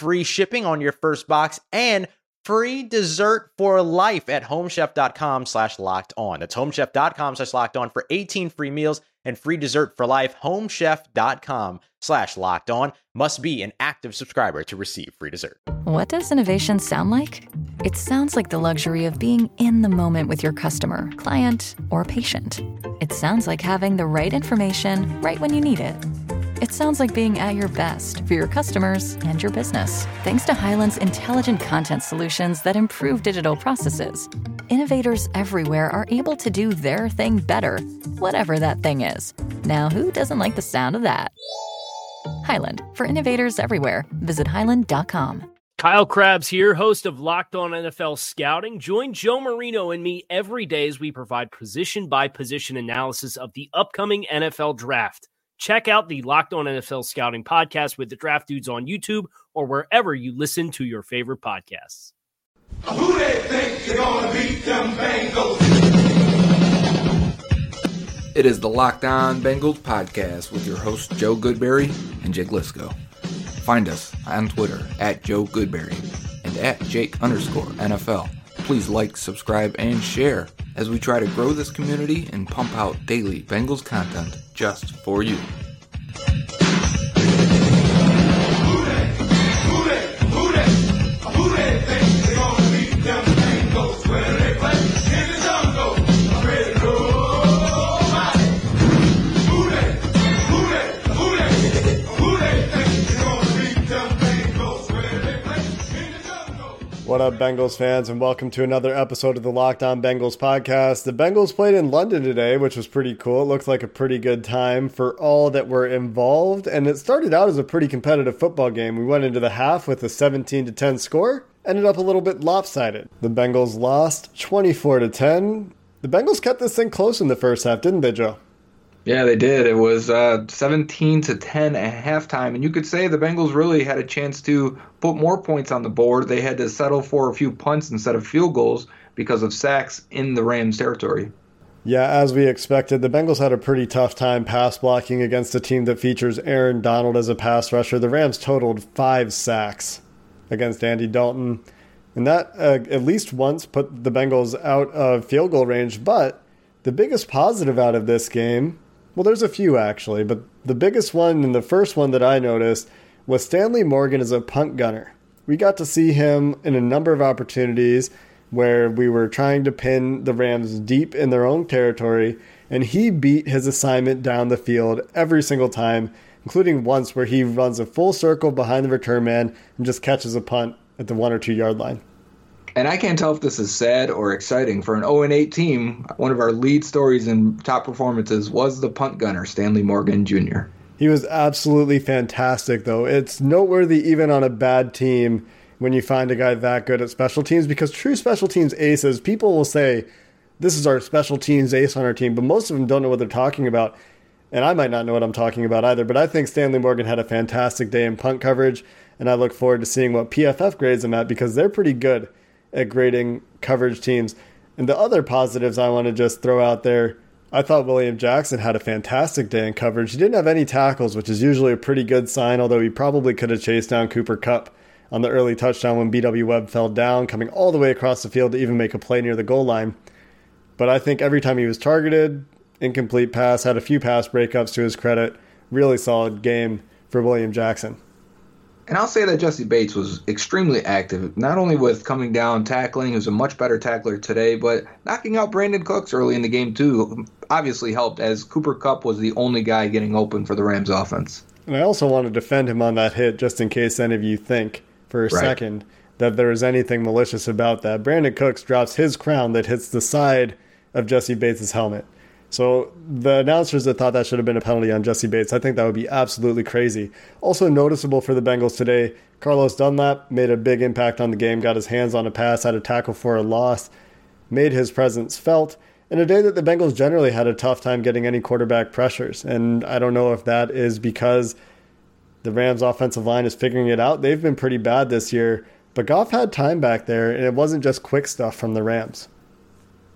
free shipping on your first box and free dessert for life at homechef.com slash locked on. That's homechef.com slash locked on for 18 free meals and free dessert for life. Homechef.com slash locked on must be an active subscriber to receive free dessert. What does innovation sound like? It sounds like the luxury of being in the moment with your customer, client, or patient. It sounds like having the right information right when you need it. It sounds like being at your best for your customers and your business. Thanks to Hyland's intelligent content solutions that improve digital processes, innovators everywhere are able to do their thing better, whatever that thing is. Now, who doesn't like the sound of that? Hyland, for innovators everywhere, visit Hyland.com. Kyle Crabbs here, host of Locked On NFL Scouting. Join Joe Marino and me every day as we provide position by position analysis of the upcoming NFL draft. Check out the Locked On NFL Scouting podcast with the Draft Dudes on YouTube or wherever you listen to your favorite podcasts. Who they think they're gonna beat them Bengals? It is the Locked On Bengals podcast with your hosts Joe Goodberry and Jake Liscow. Find us on Twitter at Joe Goodberry and at Jake underscore NFL. Please like, subscribe, and share as we try to grow this community and pump out daily Bengals content just for you. Up, Bengals fans, and welcome to another episode of the Locked On Bengals podcast. The Bengals played in London today, which was pretty cool. It looked like a pretty good time for all that were involved, and it started out as a pretty competitive football game. We went into the half with a 17 to 10 score, ended up a little bit lopsided. The Bengals lost 24 to 10. The Bengals kept this thing close in the first half, didn't they, Joe? Yeah, they did. It was uh, 17 to 10 at halftime, and you could say the Bengals really had a chance to put more points on the board. They had to settle for a few punts instead of field goals because of sacks in the Rams territory. Yeah, as we expected, the Bengals had a pretty tough time pass blocking against a team that features Aaron Donald as a pass rusher. The Rams totaled five sacks against Andy Dalton, and that uh, at least once put the Bengals out of field goal range. But the biggest positive out of this game, well, there's a few actually, but the biggest one and the first one that I noticed was Stanley Morgan as a punt gunner. We got to see him in a number of opportunities where we were trying to pin the Rams deep in their own territory, and he beat his assignment down the field every single time, including once where he runs a full circle behind the return man and just catches a punt at the one or two yard line. And I can't tell if this is sad or exciting for an 0 8 team. One of our lead stories and top performances was the punt gunner, Stanley Morgan Jr. He was absolutely fantastic, though. It's noteworthy even on a bad team when you find a guy that good at special teams because true special teams aces, people will say, This is our special teams ace on our team, but most of them don't know what they're talking about. And I might not know what I'm talking about either, but I think Stanley Morgan had a fantastic day in punt coverage, and I look forward to seeing what PFF grades him at because they're pretty good at grading coverage teams. And the other positives I want to just throw out there I thought William Jackson had a fantastic day in coverage. He didn't have any tackles, which is usually a pretty good sign, although he probably could have chased down Cooper Kupp on the early touchdown when BW Webb fell down, coming all the way across the field to even make a play near the goal line. But I think every time he was targeted, incomplete pass, had a few pass breakups to his credit. Really solid game for William Jackson. And I'll say that Jessie Bates was extremely active, not only with coming down, tackling, he was a much better tackler today, but knocking out Brandin Cooks early in the game, too, obviously helped as Cooper Kupp was the only guy getting open for the Rams offense. And I also want to defend him on that hit just in case any of you think for a Right. second that there is anything malicious about that. Brandin Cooks drops his crown that hits the side of Jessie Bates' helmet. So the announcers that thought that should have been a penalty on Jessie Bates, I think that would be absolutely crazy. Also noticeable for the Bengals today, Carlos Dunlap made a big impact on the game, got his hands on a pass, had a tackle for a loss, made his presence felt in a day that the Bengals generally had a tough time getting any quarterback pressures. And I don't know if that is because the Rams' offensive line is figuring it out. They've been pretty bad this year, but Goff had time back there, and it wasn't just quick stuff from the Rams.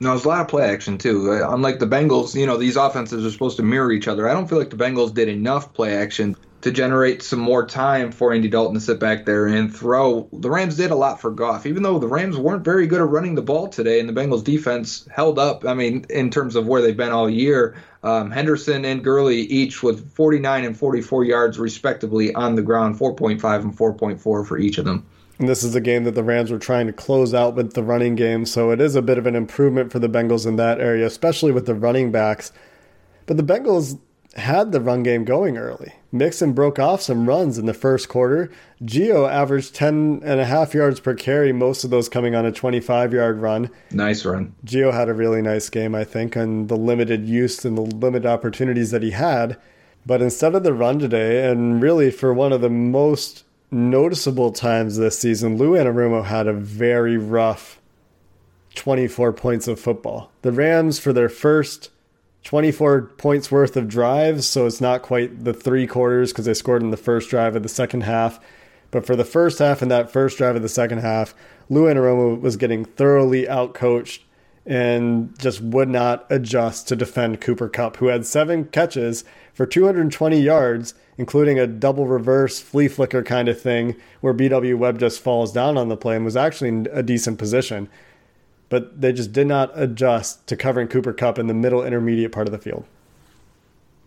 No, there's a lot of play action too. Uh, Unlike the Bengals, you know, these offenses are supposed to mirror each other. I don't feel like the Bengals did enough play action to generate some more time for Andy Dalton to sit back there and throw. The Rams did a lot for Goff, even though the Rams weren't very good at running the ball today, and the Bengals defense held up. I mean, in terms of where they've been all year, um, Henderson and Gurley each with 49 and 44 yards respectively on the ground, 4.5 and 4.4 for each of them. And this is a game that the Rams were trying to close out with the running game, so it is a bit of an improvement for the Bengals in that area, especially with the running backs. But the Bengals had the run game going early. Mixon broke off some runs in the first quarter. Gio averaged 10 and a half yards per carry, most of those coming on a 25 yard run. Nice run. Gio had a really nice game, I think, and the limited use and the limited opportunities that he had. But instead of the run today, and really for one of the most noticeable times this season, Lou Anarumo had a very rough 24 points of football. The Rams, for their first 24 points worth of drives, so it's not quite the three quarters because they scored in the first drive of the second half. But for the first half and that first drive of the second half, Lou Anarumo was getting thoroughly outcoached and just would not adjust to defend Cooper Kupp, who had seven catches for 220 yards, including a double reverse flea flicker kind of thing where BW Webb just falls down on the play and was actually in a decent position. But they just did not adjust to covering Cooper Kupp in the middle intermediate part of the field.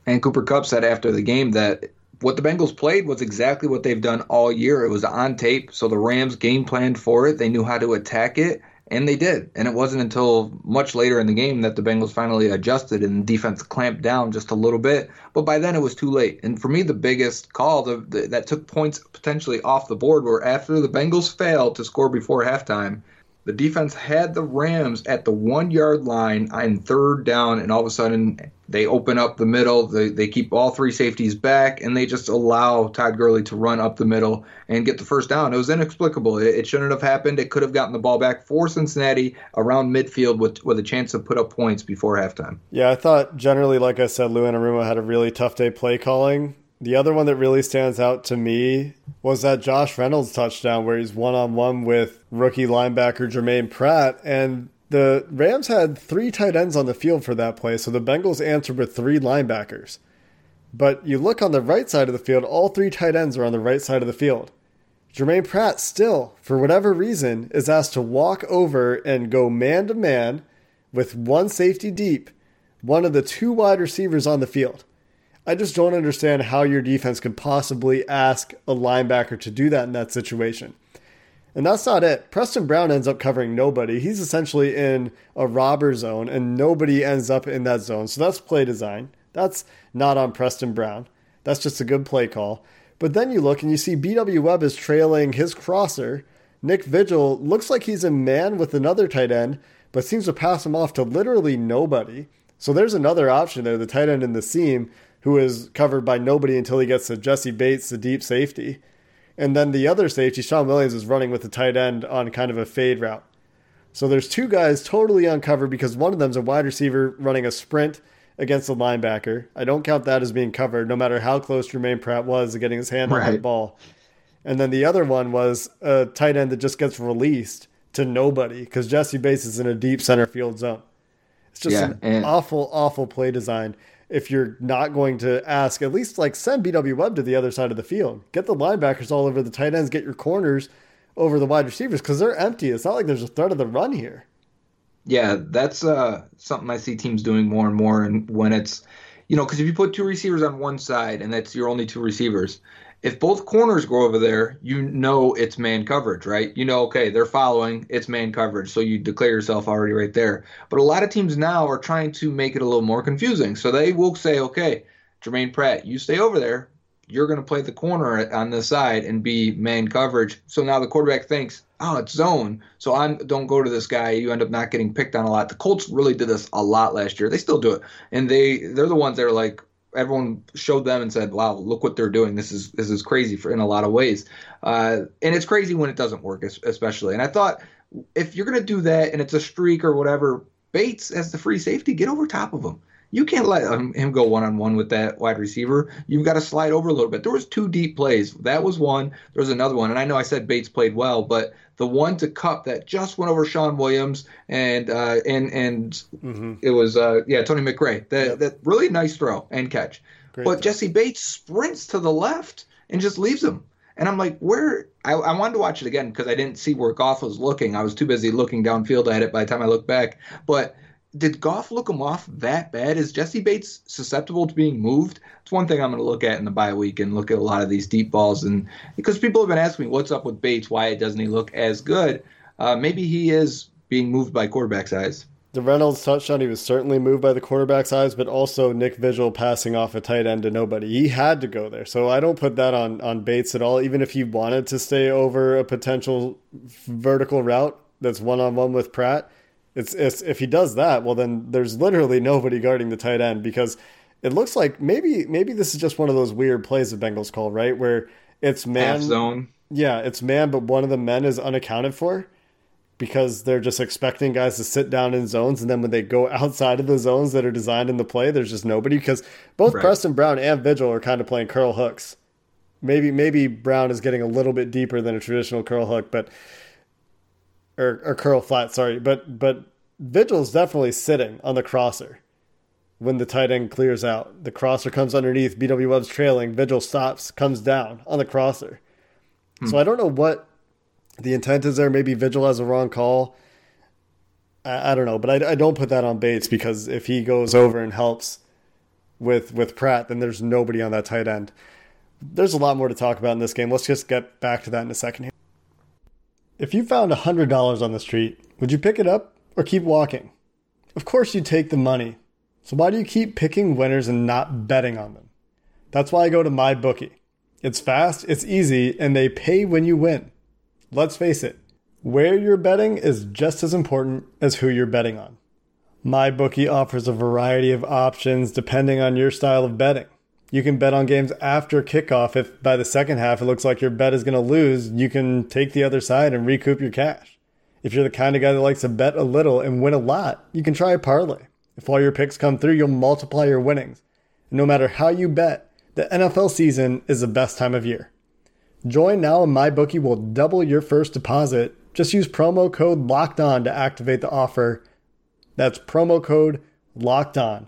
And Cooper Kupp said after the game that what the Bengals played was exactly what they've done all year. It was on tape, so the Rams game planned for it. They knew how to attack it, and they did. And it wasn't until much later in the game that the Bengals finally adjusted and defense clamped down just a little bit. But by then it was too late. And for me, the biggest call that took points potentially off the board were after the Bengals failed to score before halftime. The defense had the Rams at the one yard line on third down, and all of a sudden they open up the middle. They, they keep all three safeties back, and they just allow Todd Gurley to run up the middle and get the first down. It was inexplicable. It, it shouldn't have happened. It could have gotten the ball back for Cincinnati around midfield with, with a chance to put up points before halftime. Yeah, I thought generally, like I said, Lou Anarumo had a really tough day play calling. The other one that really stands out to me was that Josh Reynolds touchdown where he's one on one with rookie linebacker Germaine Pratt. And the Rams had three tight ends on the field for that play, so the Bengals answered with three linebackers. But you look on the right side of the field, all three tight ends are on the right side of the field. Germaine Pratt still, for whatever reason, is asked to walk over and go man to man with one safety deep, one of the two wide receivers on the field. I just don't understand how your defense can possibly ask a linebacker to do that in that situation. And that's not it. Preston Brown ends up covering nobody. He's essentially in a robber zone, and nobody ends up in that zone. So that's play design. That's not on Preston Brown. That's just a good play call. But then you look and you see BW Webb is trailing his crosser. Nick Vigil looks like he's in man with another tight end, but seems to pass him off to literally nobody. So there's another option there, the tight end in the seam, who is covered by nobody until he gets to Jessie Bates, the deep safety. And then the other safety, Shawn Williams, is running with the tight end on kind of a fade route. So there's two guys totally uncovered because one of them's a wide receiver running a sprint against the linebacker. I don't count that as being covered, no matter how close Germaine Pratt was to getting his hand on the ball. And then the other one was a tight end that just gets released to nobody because Jessie Bates is in a deep center field zone. It's just Yeah, an awful, awful play design. If you're not going to ask, at least like send BW Webb to the other side of the field. Get the linebackers all over the tight ends. Get your corners over the wide receivers because they're empty. It's not like there's a threat of the run here. Yeah, that's uh, something I see teams doing more and more. And when it's, you know, because if you put two receivers on one side and that's your only two receivers, if both corners go over there, you know it's man coverage, right? You know, okay, they're following, it's man coverage, so you declare yourself already right there. But a lot of teams now are trying to make it a little more confusing. So they will say, okay, Germaine Pratt, you stay over there. You're going to play the corner on this side and be man coverage. So now the quarterback thinks, oh, it's zone. So I don't go to this guy. You end up not getting picked on a lot. The Colts really did this a lot last year. They still do it, and they they're the ones that are like everyone showed them and said, "Wow, look what they're doing. This is this is crazy for in a lot of ways." Uh, and it's crazy when it doesn't work, especially. And I thought if you're going to do that and it's a streak or whatever, Bates as the free safety, get over top of him. You can't let him, him go one on one with that wide receiver. You've got to slide over a little bit. There was two deep plays. That was one. There was another one, and I know I said Bates played well, but the one to Kupp that just went over Shawn Williams and uh, and and mm-hmm. it was uh, yeah Tony McRae. That yep. that really nice throw and catch. Great but throw. Jessie Bates sprints to the left and just leaves him. And I'm like, where? I, I wanted to watch it again because I didn't see where Goff was looking. I was too busy looking downfield at it by the time I looked back. But did Goff look him off that bad? Is Jessie Bates susceptible to being moved? It's one thing I'm going to look at in the bye week and look at a lot of these deep balls. And because people have been asking me what's up with Bates, why doesn't he look as good? Uh, maybe he is being moved by quarterback size. The Reynolds touchdown, he was certainly moved by the quarterback size, but also Nick Vigil passing off a tight end to nobody. He had to go there. So I don't put that on, on Bates at all. Even if he wanted to stay over a potential vertical route that's one on one with Pratt, it's, it's if he does that, well then there's literally nobody guarding the tight end because it looks like maybe maybe this is just one of those weird plays the Bengals call, right? Where it's man Half zone. Yeah, it's man, but one of the men is unaccounted for because they're just expecting guys to sit down in zones, and then when they go outside of the zones that are designed in the play, there's just nobody because both right. Preston Brown and Vigil are kind of playing curl hooks. Maybe maybe Brown is getting a little bit deeper than a traditional curl hook, but or, or curl flat, sorry, but but Vigil's definitely sitting on the crosser when the tight end clears out. The crosser comes underneath, BW Webb's trailing, Vigil stops, comes down on the crosser. Hmm. So I don't know what the intent is there. Maybe Vigil has a wrong call. I, I don't know, but I, I don't put that on Bates because if he goes over and helps with with Pratt, then there's nobody on that tight end. There's a lot more to talk about in this game. Let's just get back to that in a second here. If you found $100 on the street, would you pick it up or keep walking? Of course, you take the money. So why do you keep picking winners and not betting on them? That's why I go to MyBookie. It's fast, it's easy, and they pay when you win. Let's face it, where you're betting is just as important as who you're betting on. MyBookie offers a variety of options depending on your style of betting. You can bet on games after kickoff. If by the second half it looks like your bet is going to lose, you can take the other side and recoup your cash. If you're the kind of guy that likes to bet a little and win a lot, you can try a parlay. If all your picks come through, you'll multiply your winnings. And no matter how you bet, the NFL season is the best time of year. Join now and MyBookie will double your first deposit. Just use promo code LOCKED ON to activate the offer. That's promo code LOCKED ON.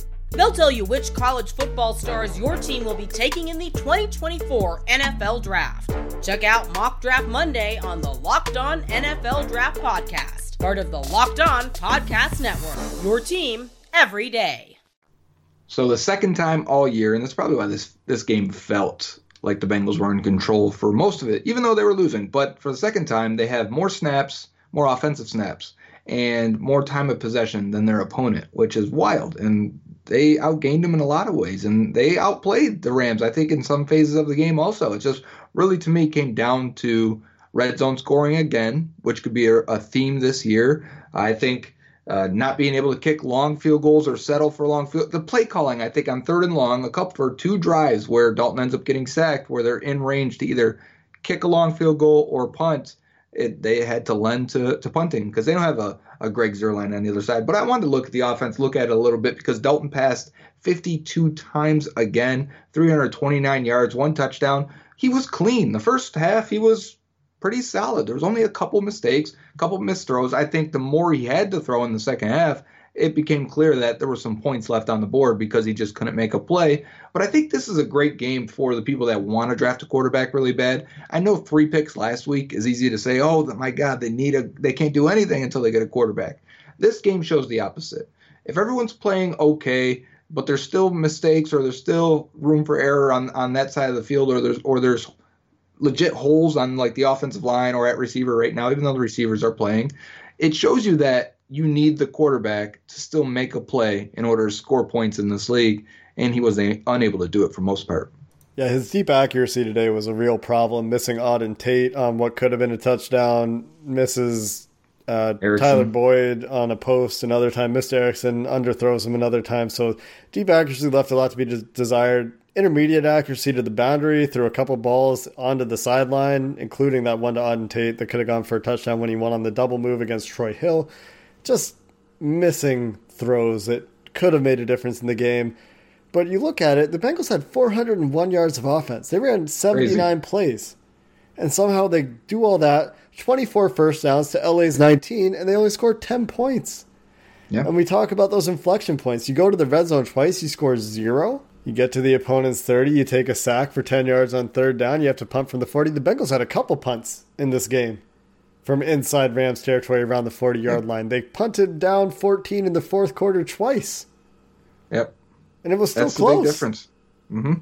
They'll tell you which college football stars your team will be taking in the 2024 NFL Draft. Check out Mock Draft Monday on the Locked On NFL Draft Podcast, part of the Locked On Podcast Network. Your team every day. So the second time all year, and that's probably why this this game felt like the Bengals were in control for most of it, even though they were losing. But for the second time, they have more snaps, more offensive snaps, and more time of possession than their opponent, which is wild. And they outgained them in a lot of ways, and they outplayed the Rams. I think in some phases of the game also. It just really to me came down to red zone scoring again, which could be a, a theme this year. I think. Uh, not being able to kick long field goals or settle for long field. The play calling, I think, on third and long, a couple for two drives where Dalton ends up getting sacked, where they're in range to either kick a long field goal or punt. It, they had to lend to, to punting because they don't have a, a Greg Zuerlein on the other side. But I wanted to look at the offense, look at it a little bit because Dalton passed 52 times again, 329 yards, one touchdown. He was clean. The first half, he was pretty solid. There was only a couple mistakes, a couple missed throws. I think the more he had to throw in the second half, it became clear that there were some points left on the board because he just couldn't make a play. But I think this is a great game for the people that want to draft a quarterback really bad. I know three picks last week is easy to say, oh my God, they need a they can't do anything until they get a quarterback. This game shows the opposite. If everyone's playing okay, but there's still mistakes or there's still room for error on, on that side of the field or there's or there's legit holes on like the offensive line or at receiver right now, even though the receivers are playing, it shows you that you need the quarterback to still make a play in order to score points in this league, and he was a, unable to do it for most part. Yeah, his deep accuracy today was a real problem. Missing Auden Tate on what could have been a touchdown, misses uh, Tyler Boyd on a post another time, missed Erickson, underthrows him another time. So deep accuracy left a lot to be desired. Intermediate accuracy to the boundary, threw a couple balls onto the sideline, including that one to Auden Tate that could have gone for a touchdown when he won on the double move against Troy Hill just missing throws that could have made a difference in the game. But you look at it, the Bengals had 401 yards of offense. They ran 79 Crazy. plays. And somehow they do all that, 24 first downs to LA's 19, and they only scored 10 points. Yep. And we talk about those inflection points. You go to the red zone twice, you score zero. You get to the opponent's 30, you take a sack for 10 yards on third down, you have to punt from the 40. The Bengals had a couple punts in this game from inside Rams territory around the 40 yard line. They punted down 14 in the fourth quarter twice. Yep. And it was still That's close. the big difference. Mm-hmm.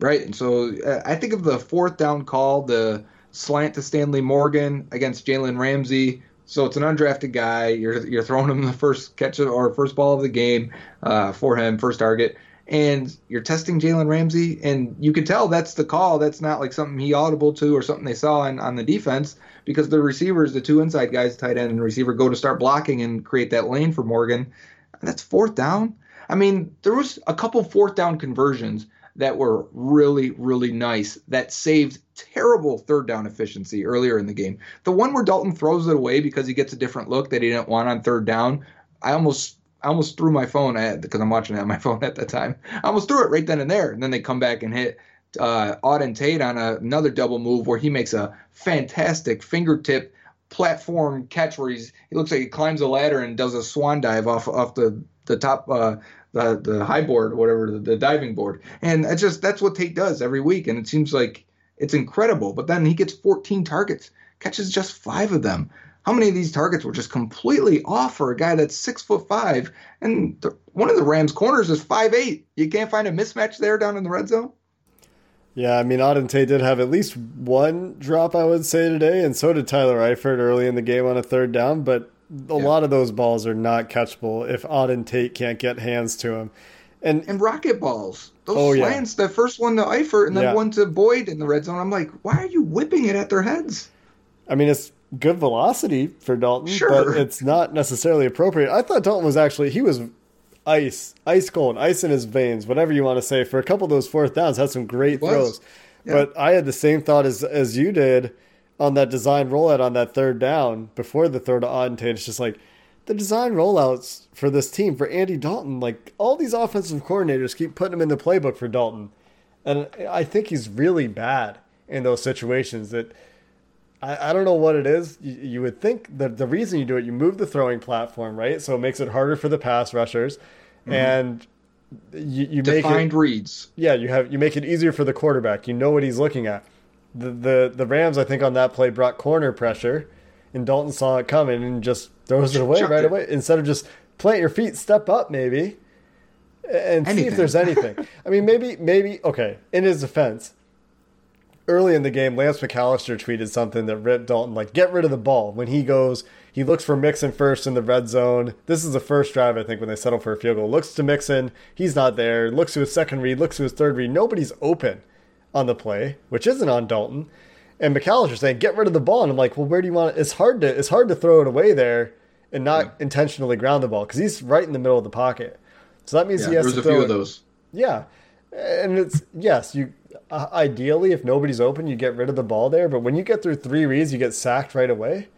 Right. And so uh, I think of the fourth down call, the slant to Stanley Morgan against Jalen Ramsey. So it's an undrafted guy. You're you're throwing him the first catch or first ball of the game uh, for him, first target and you're testing Jalen Ramsey, and you can tell that's the call. That's not like something he audible to or something they saw on, on the defense because the receivers, the two inside guys, tight end and receiver, go to start blocking and create that lane for Morgan. That's fourth down. I mean, there was a couple fourth down conversions that were really, really nice that saved terrible third down efficiency earlier in the game. The one where Dalton throws it away because he gets a different look that he didn't want on third down, I almost I almost threw my phone at because I'm watching it on my phone at that time. I almost threw it right then and there, and then they come back and hit uh, Auden Tate on a, another double move where he makes a fantastic fingertip platform catch where he's he looks like he climbs a ladder and does a swan dive off off the the top uh, the the high board whatever the, the diving board, and it's just that's what Tate does every week, and it seems like it's incredible. But then he gets 14 targets, catches just five of them how many of these targets were just completely off for a guy that's six foot five, and the, one of the Rams' corners is five eight. You can't find a mismatch there down in the red zone. Yeah, I mean, Auden Tate did have at least one drop, I would say, today, and so did Tyler Eifert early in the game on a third down, but a yeah. lot of those balls are not catchable if Auden Tate can't get hands to him. And, and rocket balls. Those oh, slants, yeah. the first one to Eifert and then yeah. one to Boyd in the red zone. I'm like, why are you whipping it at their heads? I mean, it's good velocity for Dalton, sure. but it's not necessarily appropriate. I thought Dalton was actually he was ice, ice cold, ice in his veins, whatever you want to say. For a couple of those fourth downs, had some great throws. Yeah. But I had the same thought as as you did on that design rollout on that third down before the throw to Auden. It's just like the design rollouts for this team for Andy Dalton. Like all these offensive coordinators keep putting him in the playbook for Dalton, and I think he's really bad in those situations that I, I don't know what it is. You, you would think that the reason you do it, you move the throwing platform, right? So it makes it harder for the pass rushers, mm-hmm. and you, you make defined it, reads. Yeah, you have you make it easier for the quarterback. You know what he's looking at. The the the Rams, I think, on that play brought corner pressure, and Dalton saw it coming and just throws it away right it. away instead of just plant your feet, step up maybe, and anything. see if there's anything. I mean, maybe maybe okay. In his defense, early in the game, Lance McAlister tweeted something that ripped Dalton like, "Get rid of the ball." When he goes, he looks for Mixon first in the red zone. This is the first drive, I think, when they settle for a field goal. Looks to Mixon, he's not there. Looks to his second read, looks to his third read. Nobody's open on the play, which isn't on Dalton. And McAllister saying, "Get rid of the ball," and I'm like, "Well, where do you want it?" It's hard to it's hard to throw it away there and not yeah. intentionally ground the ball because he's right in the middle of the pocket. So that means yeah, he has to throw. a few it. of those. Yeah, and it's yes, you uh, ideally, if nobody's open, you get rid of the ball there. But when you get through three reads, you get sacked right away.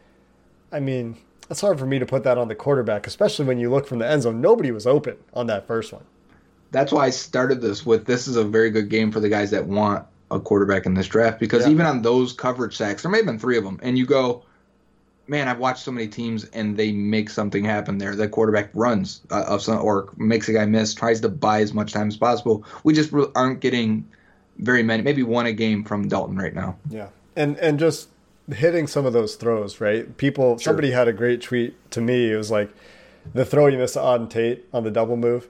I mean, it's hard for me to put that on the quarterback, especially when you look from the end zone. Nobody was open on that first one. That's why I started this with this is a very good game for the guys that want a quarterback in this draft because Yeah. even on those coverage sacks, there may have been three of them, and you go, man, I've watched so many teams and they make something happen there. The quarterback runs uh, of some, or makes a guy miss, tries to buy as much time as possible. We just aren't getting very many, maybe one a game from Dalton right now. Yeah, and and just hitting some of those throws, right? People, somebody had a great tweet to me. It was like the throw you missed to Auden Tate on the double move.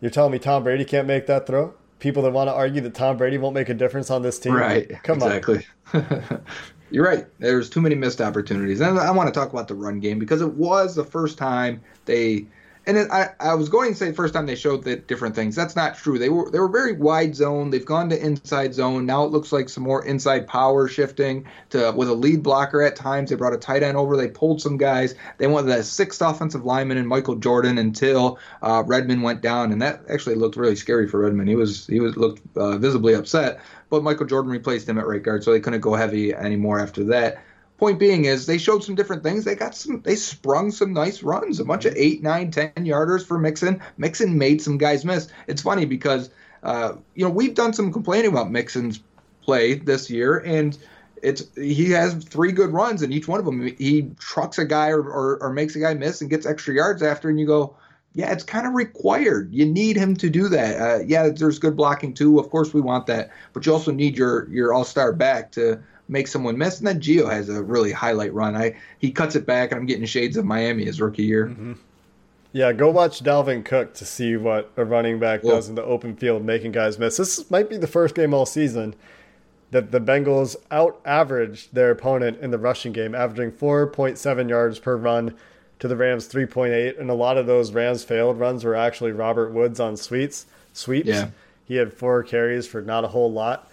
You're telling me Tom Brady can't make that throw? People that want to argue that Tom Brady won't make a difference on this team, Right. Come on, exactly. You're right. There's too many missed opportunities. And I want to talk about the run game because it was the first time they and it, I, I was going to say first time they showed the different things. That's not true. They were they were very wide zone. They've gone to inside zone. Now it looks like some more inside power shifting to with a lead blocker at times. They brought a tight end over. They pulled some guys. They went with a sixth offensive lineman and Michael Jordan until uh, Redmond went down, and that actually looked really scary for Redmond. He was he was looked uh, visibly upset. But Michael Jordan replaced him at right guard, so they couldn't go heavy anymore after that. Point being is they showed some different things. They got some they sprung some nice runs, a bunch of eight, nine, ten yarders for Mixon. Mixon made some guys miss. It's funny because uh, you know we've done some complaining about Mixon's play this year, and it's he has three good runs, and each one of them he trucks a guy or, or, or makes a guy miss and gets extra yards after, and you go, yeah, it's kind of required. You need him to do that. Uh, yeah, there's good blocking too. Of course, we want that, but you also need your your all star back to make someone miss. And then Gio has a really highlight run. I he cuts it back, and I'm getting shades of Miami his rookie year. Mm-hmm. Yeah, go watch Dalvin Cook to see what a running back Whoa. does in the open field, making guys miss. This might be the first game all season that the Bengals out averaged their opponent in the rushing game, averaging 4.7 yards per run to the Rams 3.8. And a lot of those Rams failed runs were actually Robert Woods on sweeps. Sweeps. Yeah. He had four carries for not a whole lot.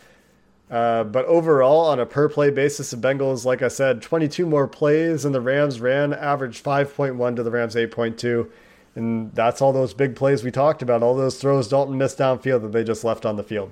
Uh, but overall, on a per play basis, the Bengals, like I said, 22 more plays, and the Rams ran average 5.1 to the Rams 8.2. And that's all those big plays we talked about, all those throws Dalton missed downfield that they just left on the field.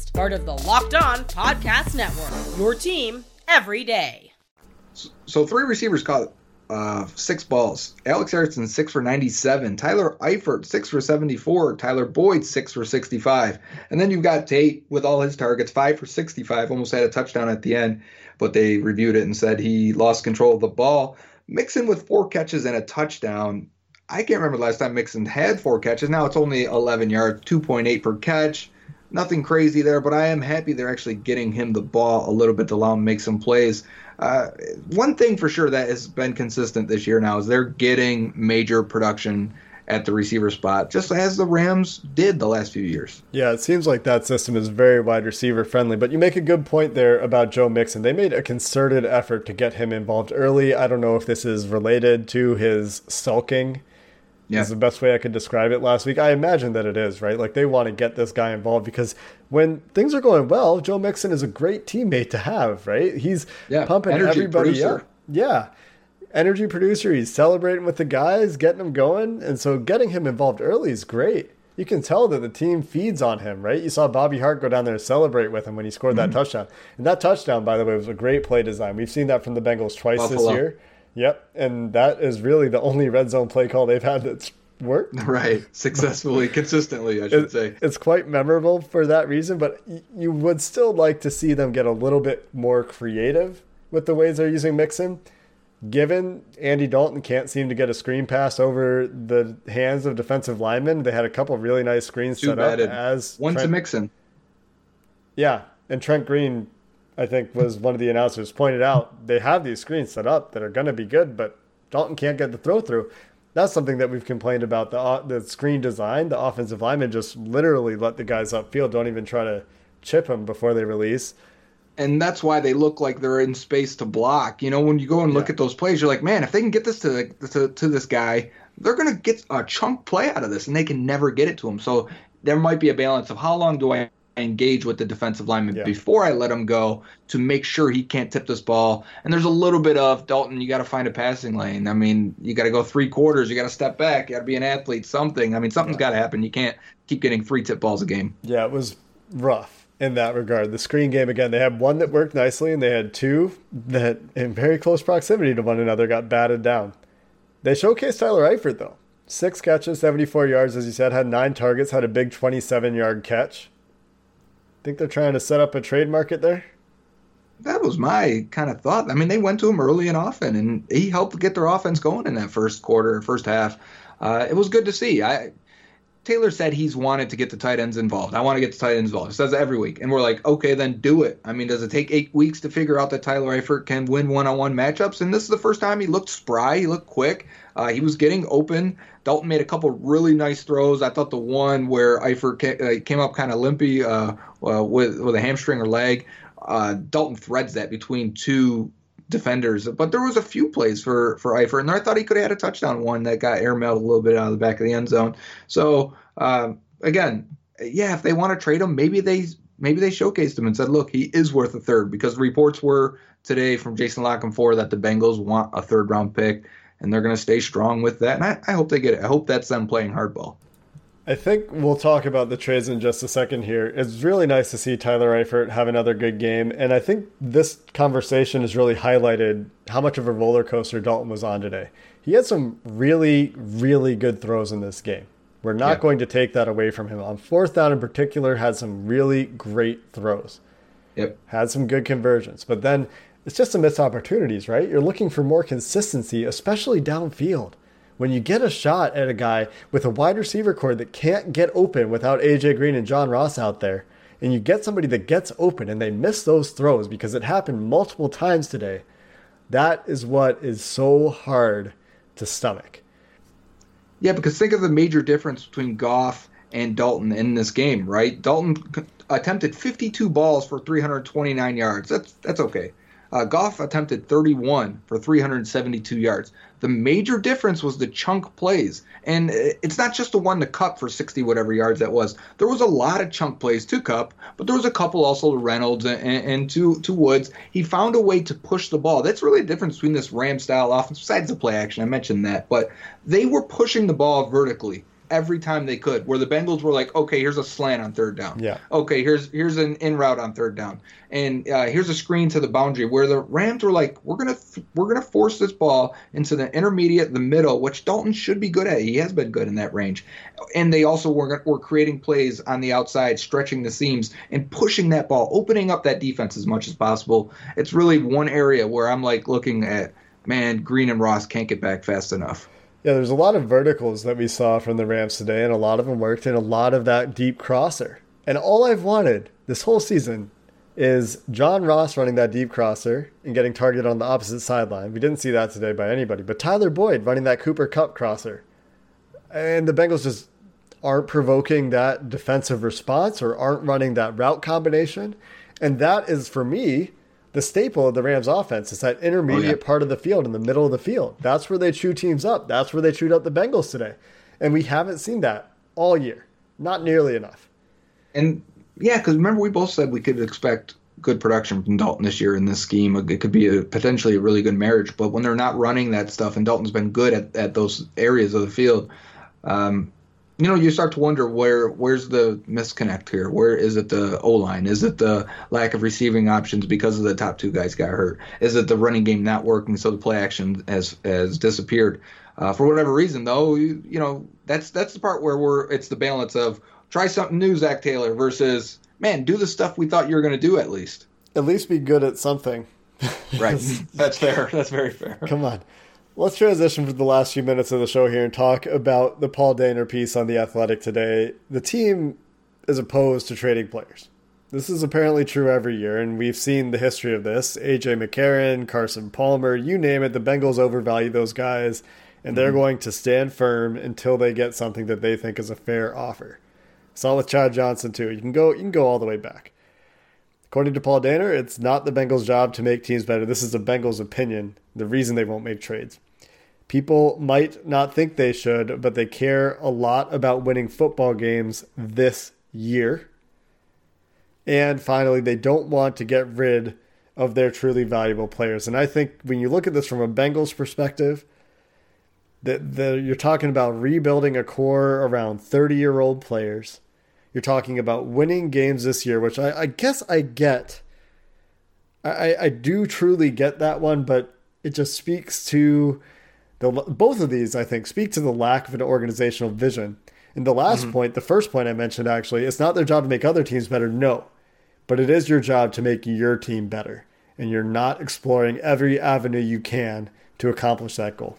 part of the Locked On Podcast Network. Your team every day. So three receivers caught uh, six balls. Alex Harrison six for ninety seven. Tyler Eifert six for seventy four. Tyler Boyd six for sixty five. And then you've got Tate with all his targets five for sixty five. Almost had a touchdown at the end, but they reviewed it and said he lost control of the ball. Mixon with four catches and a touchdown. I can't remember the last time Mixon had four catches. Now it's only 11 yards, 2.8 per catch. Nothing crazy there, but I am happy they're actually getting him the ball a little bit to allow him to make some plays. Uh, one thing for sure that has been consistent this year now is they're getting major production at the receiver spot, just as the Rams did the last few years. Yeah, it seems like that system is very wide receiver friendly, but you make a good point there about Joe Mixon. They made a concerted effort to get him involved early. I don't know if this is related to his sulking. Yeah. Is the best way I could describe it last week. I imagine that it is, right? Like they want to get this guy involved because when things are going well, Joe Mixon is a great teammate to have, right? He's Yeah, pumping energy everybody producer. up. Yeah. Energy producer. He's celebrating with the guys, getting them going. And so getting him involved early is great. You can tell that the team feeds on him, right? You saw Bobby Hart go down there and celebrate with him when he scored Mm-hmm. that touchdown. And that touchdown, by the way, was a great play design. We've seen that from the Bengals twice Buffalo. this year. Yep. And that is really the only red zone play call they've had that's worked. Right. Successfully, consistently, I should It- say. It's quite memorable for that reason, but you would still like to see them get a little bit more creative with the ways they're using Mixon. Given Andy Dalton can't seem to get a screen pass over the hands of defensive linemen, they had a couple really nice screens Too set up bad. it- as One's a Trent- Mixon. yeah, and Trent Green, I think, was one of the announcers pointed out they have these screens set up that are going to be good, but Dalton can't get the throw through. That's something that we've complained about the uh, the screen design. The offensive linemen just literally let the guys upfield, don't even try to chip them before they release. and that's why they look like they're in space to block. You know, when you go and look Yeah. at those plays, you're like, man, if they can get this to, the, to to this guy, they're gonna get a chunk play out of this, and they can never get it to him. So there might be a balance of how long do I engage with the defensive lineman Yeah. before I let him go to make sure he can't tip this ball. And there's a little bit of Dalton, you got to find a passing lane. I mean, you got to go three quarters, you got to step back, you got to be an athlete, something. I mean, something's got to happen. You can't keep getting three tip balls a game. Yeah, it was rough in that regard. The screen game again, they had one that worked nicely, and they had two that, in very close proximity to one another, got batted down. They showcased Tyler Eifert though. Six catches, 74 yards, as you said, had nine targets, had a big 27 yard catch. Think they're trying to set up a trade market there? That was my kind of thought. I mean, they went to him early and often, and he helped get their offense going in that first quarter, first half. Uh, it was good to see. I Taylor said he's wanted to get the tight ends involved. I want to get the tight ends involved. He says every week, and we're like, okay, then do it. I mean, does it take eight weeks to figure out that Tyler Eifert can win one-on-one matchups? And this is the first time he looked spry. He looked quick. Uh, he was getting open. Dalton made a couple really nice throws. I thought the one where Eifert uh, came up kind of limpy uh, uh, with with a hamstring or leg. Uh, Dalton threads that between two defenders. But there was a few plays for for Eifert, and I thought he could have had a touchdown one that got airmailed a little bit out of the back of the end zone. So um, again, yeah, if they want to trade him, maybe they maybe they showcased him and said, look, he is worth a third because reports were today from Jason La Canfora that the Bengals want a third round pick. And they're going to stay strong with that. And I, I hope they get it. I hope that's them playing hardball. I think we'll talk about the trades in just a second here. It's really nice to see Tyler Eifert have another good game. And I think this conversation has really highlighted how much of a roller coaster Dalton was on today. He had some really, really good throws in this game. We're not Yeah. going to take that away from him. On fourth down in particular, had some really great throws. Yep. had some good conversions, but then it's just some missed opportunities, right? You're looking for more consistency, especially downfield. When you get a shot at a guy with a wide receiver core that can't get open without AJ Green and John Ross out there, and you get somebody that gets open and they miss those throws because it happened multiple times today, that is what is so hard to stomach. Yeah, because think of the major difference between Goff and Dalton in this game, right? Dalton attempted 52 balls for 329 yards. That's that's okay. Uh, Goff attempted 31 for 372 yards. The major difference was the chunk plays, and it's not just the one to Kupp for 60 whatever yards that was. There was a lot of chunk plays to Kupp, but there was a couple also to Reynolds and, and, and to to Woods. He found a way to push the ball. That's really the difference between this Ram style offense, besides the play action. I mentioned that, but they were pushing the ball vertically every time they could. Where the Bengals were like, okay, here's a slant on third down. Yeah. Okay, here's here's an in route on third down, and uh, here's a screen to the boundary. Where the Rams were like, we're gonna we're gonna force this ball into the intermediate, the middle, which Dalton should be good at. He has been good in that range, and they also were were creating plays on the outside, stretching the seams and pushing that ball, opening up that defense as much as possible. It's really one area where I'm like looking at, man, Green and Ross can't get back fast enough. Yeah, there's a lot of verticals that we saw from the Rams today, and a lot of them worked, and a lot of that deep crosser. And all I've wanted this whole season is John Ross running that deep crosser and getting targeted on the opposite sideline. We didn't see that today by anybody, but Tyler Boyd running that Cooper Kupp crosser. And the Bengals just aren't provoking that defensive response or aren't running that route combination. And that is, for me, the staple of the Rams offense is that intermediate part of the field in the middle of the field. That's where they chew teams up. That's where they chewed up the Bengals today. And we haven't seen that all year. Not nearly enough. And yeah, because remember we both said we could expect good production from Dalton this year in this scheme. It could be a, potentially a really good marriage. But when they're not running that stuff, and Dalton's been good at, at those areas of the field, um, you know, you start to wonder where where's the misconnect here? Where is it the O line? Is it the lack of receiving options because of the top two guys got hurt? Is it the running game not working so the play action has has disappeared? Uh, for whatever reason, though, you, you know that's that's the part where we're it's the balance of try something new, Zac Taylor, versus man, do the stuff we thought you were going to do at least. At least be good at something. Right. that's fair. That's very fair. Come on. Let's transition for the last few minutes of the show here and talk about the Paul Dehner piece on The Athletic today. The team is opposed to trading players. This is apparently true every year, and we've seen the history of this. AJ McCarron, Carson Palmer, you name it, the Bengals overvalue those guys, and they're mm-hmm. going to stand firm until they get something that they think is a fair offer. Saw with Chad Johnson too. You can go you can go all the way back. According to Paul Dehner, it's not the Bengals' job to make teams better. This is the Bengals' opinion, the reason they won't make trades. People might not think they should, but they care a lot about winning football games this year. And finally, they don't want to get rid of their truly valuable players. And I think when you look at this from a Bengals perspective, that you're talking about rebuilding a core around 30 year old players. You're talking about winning games this year, which I, I guess I get. I, I do truly get that one, but it just speaks to the both of these. I think speak to the lack of an organizational vision. And the last Mm-hmm. point, the first point I mentioned, actually, it's not their job to make other teams better. No, but it is your job to make your team better, and you're not exploring every avenue you can to accomplish that goal.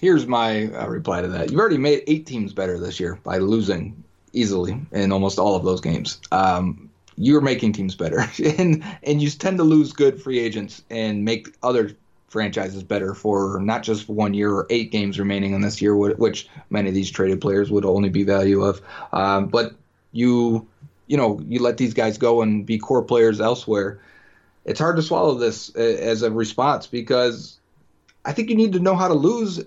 Here's my uh, reply to that. You've already made eight teams better this year by losing easily in almost all of those games. Um, you're making teams better, and and you tend to lose good free agents and make other franchises better for not just one year or eight games remaining in this year, which many of these traded players would only be value of. Um, but you, you know, you let these guys go and be core players elsewhere. It's hard to swallow this uh, as a response because I think you need to know how to lose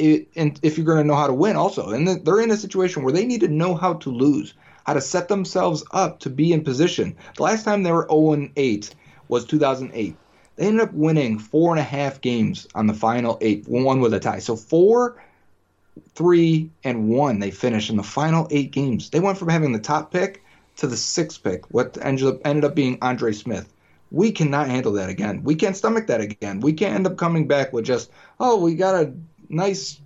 it, and if you're going to know how to win also. And they're in a situation where they need to know how to lose how to set themselves up to be in position. The last time they were 0-8 was 2008 they ended up winning four and a half games on the final eight one with a tie. So four three and one they finished in the final eight games. They went from having the top pick to the sixth pick what ended up, ended up being andre smith. We cannot handle that again. We can't stomach that again. We can't end up coming back with just, oh, we got a nice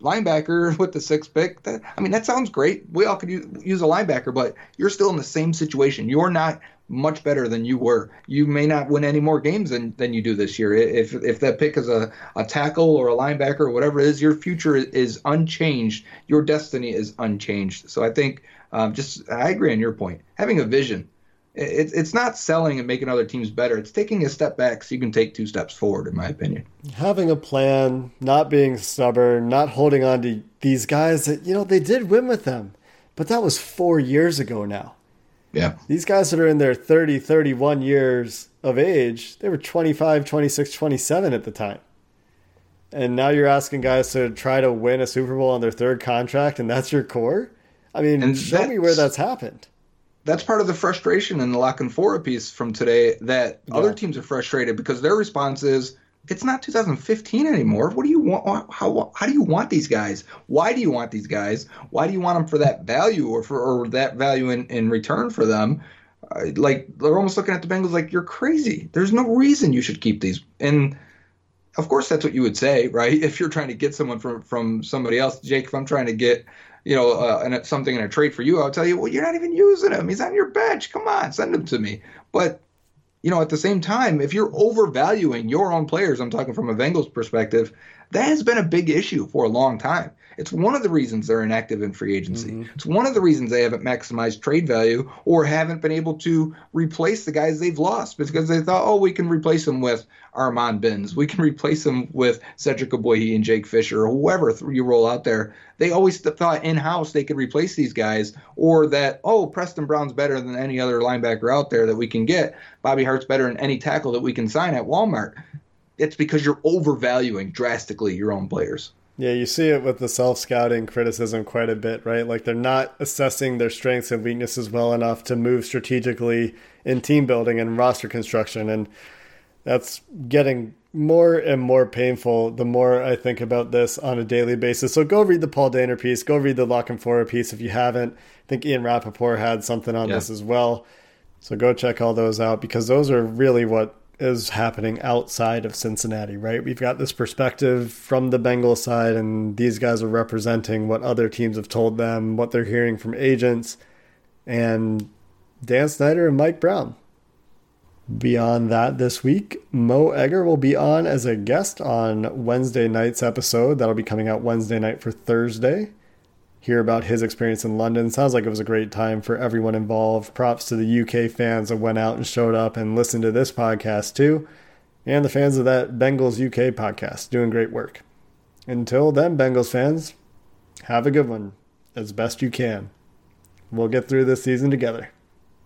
linebacker with the sixth pick. That, I mean, that sounds great. We all could use, use a linebacker, but you're still in the same situation. You're not much better than you were. You may not win any more games than, than you do this year. If if that pick is a, a tackle or a linebacker or whatever it is, your future is unchanged. Your destiny is unchanged. So I think um, just I agree on your point. Having a vision it, it's not selling and making other teams better. It's taking a step back so you can take two steps forward, in my opinion. Having a plan, not being stubborn, not holding on to these guys that, you know, they did win with them, but that was four years ago now. Yeah. These guys that are in their 30, 31 years of age, they were 25, 26, 27 at the time. And now you're asking guys to try to win a Super Bowl on their third contract, and that's your core? I mean, And show me where that's happened. That's part of the frustration in the La Canfora piece from today that other teams are frustrated because their response is it's not 2015 anymore. What do you want? How, how do you want these guys? Why do you want these guys? Why do you want them for that value or for or that value in, in return for them? Uh, like they're almost looking at the Bengals like you're crazy. There's no reason you should keep these. And of course, that's what you would say, right? If you're trying to get someone from from somebody else, Jake. If I'm trying to get you know uh, and it's something in a trade for you, I'll tell you, well, you're not even using him. He's on your bench. Come on, send him to me. But you know, at the same time, if you're overvaluing your own players, I'm talking from a Bengals perspective, that has been a big issue for a long time. It's one of the reasons they're inactive in free agency. Mm-hmm. It's one of the reasons they haven't maximized trade value or haven't been able to replace the guys they've lost because they thought, oh, we can replace them with Armon Binns. We can replace them with Cedric Ogbuehi and Jake Fisher or whoever you roll out there. They always thought in house they could replace these guys or that, oh, Preston Brown's better than any other linebacker out there that we can get. Bobby Hart's better than any tackle that we can sign at Walmart. It's because you're overvaluing drastically your own players. Yeah, you see it with the self scouting criticism quite a bit, right? Like they're not assessing their strengths and weaknesses well enough to move strategically in team building and roster construction. And that's getting more and more painful the more I think about this on a daily basis. So go read the Paul Dehner piece, go read the La Canfora piece if you haven't. I think Ian Rapoport had something on Yeah. this as well. So go check all those out because those are really what is happening outside of Cincinnati, right? We've got this perspective from the Bengals side, and these guys are representing what other teams have told them, what they're hearing from agents, and Dan Snyder and Mike Brown. Beyond that, this week, Mo Egger will be on as a guest on Wednesday night's episode. That'll be coming out Wednesday night for Thursday hear about his experience in London. Sounds like it was a great time for everyone involved. Props to the UK fans that went out and showed up and listened to this podcast too, and the fans of that Bengals UK podcast doing great work. Until then, Bengals fans, have a good one as best you can. We'll get through this season together.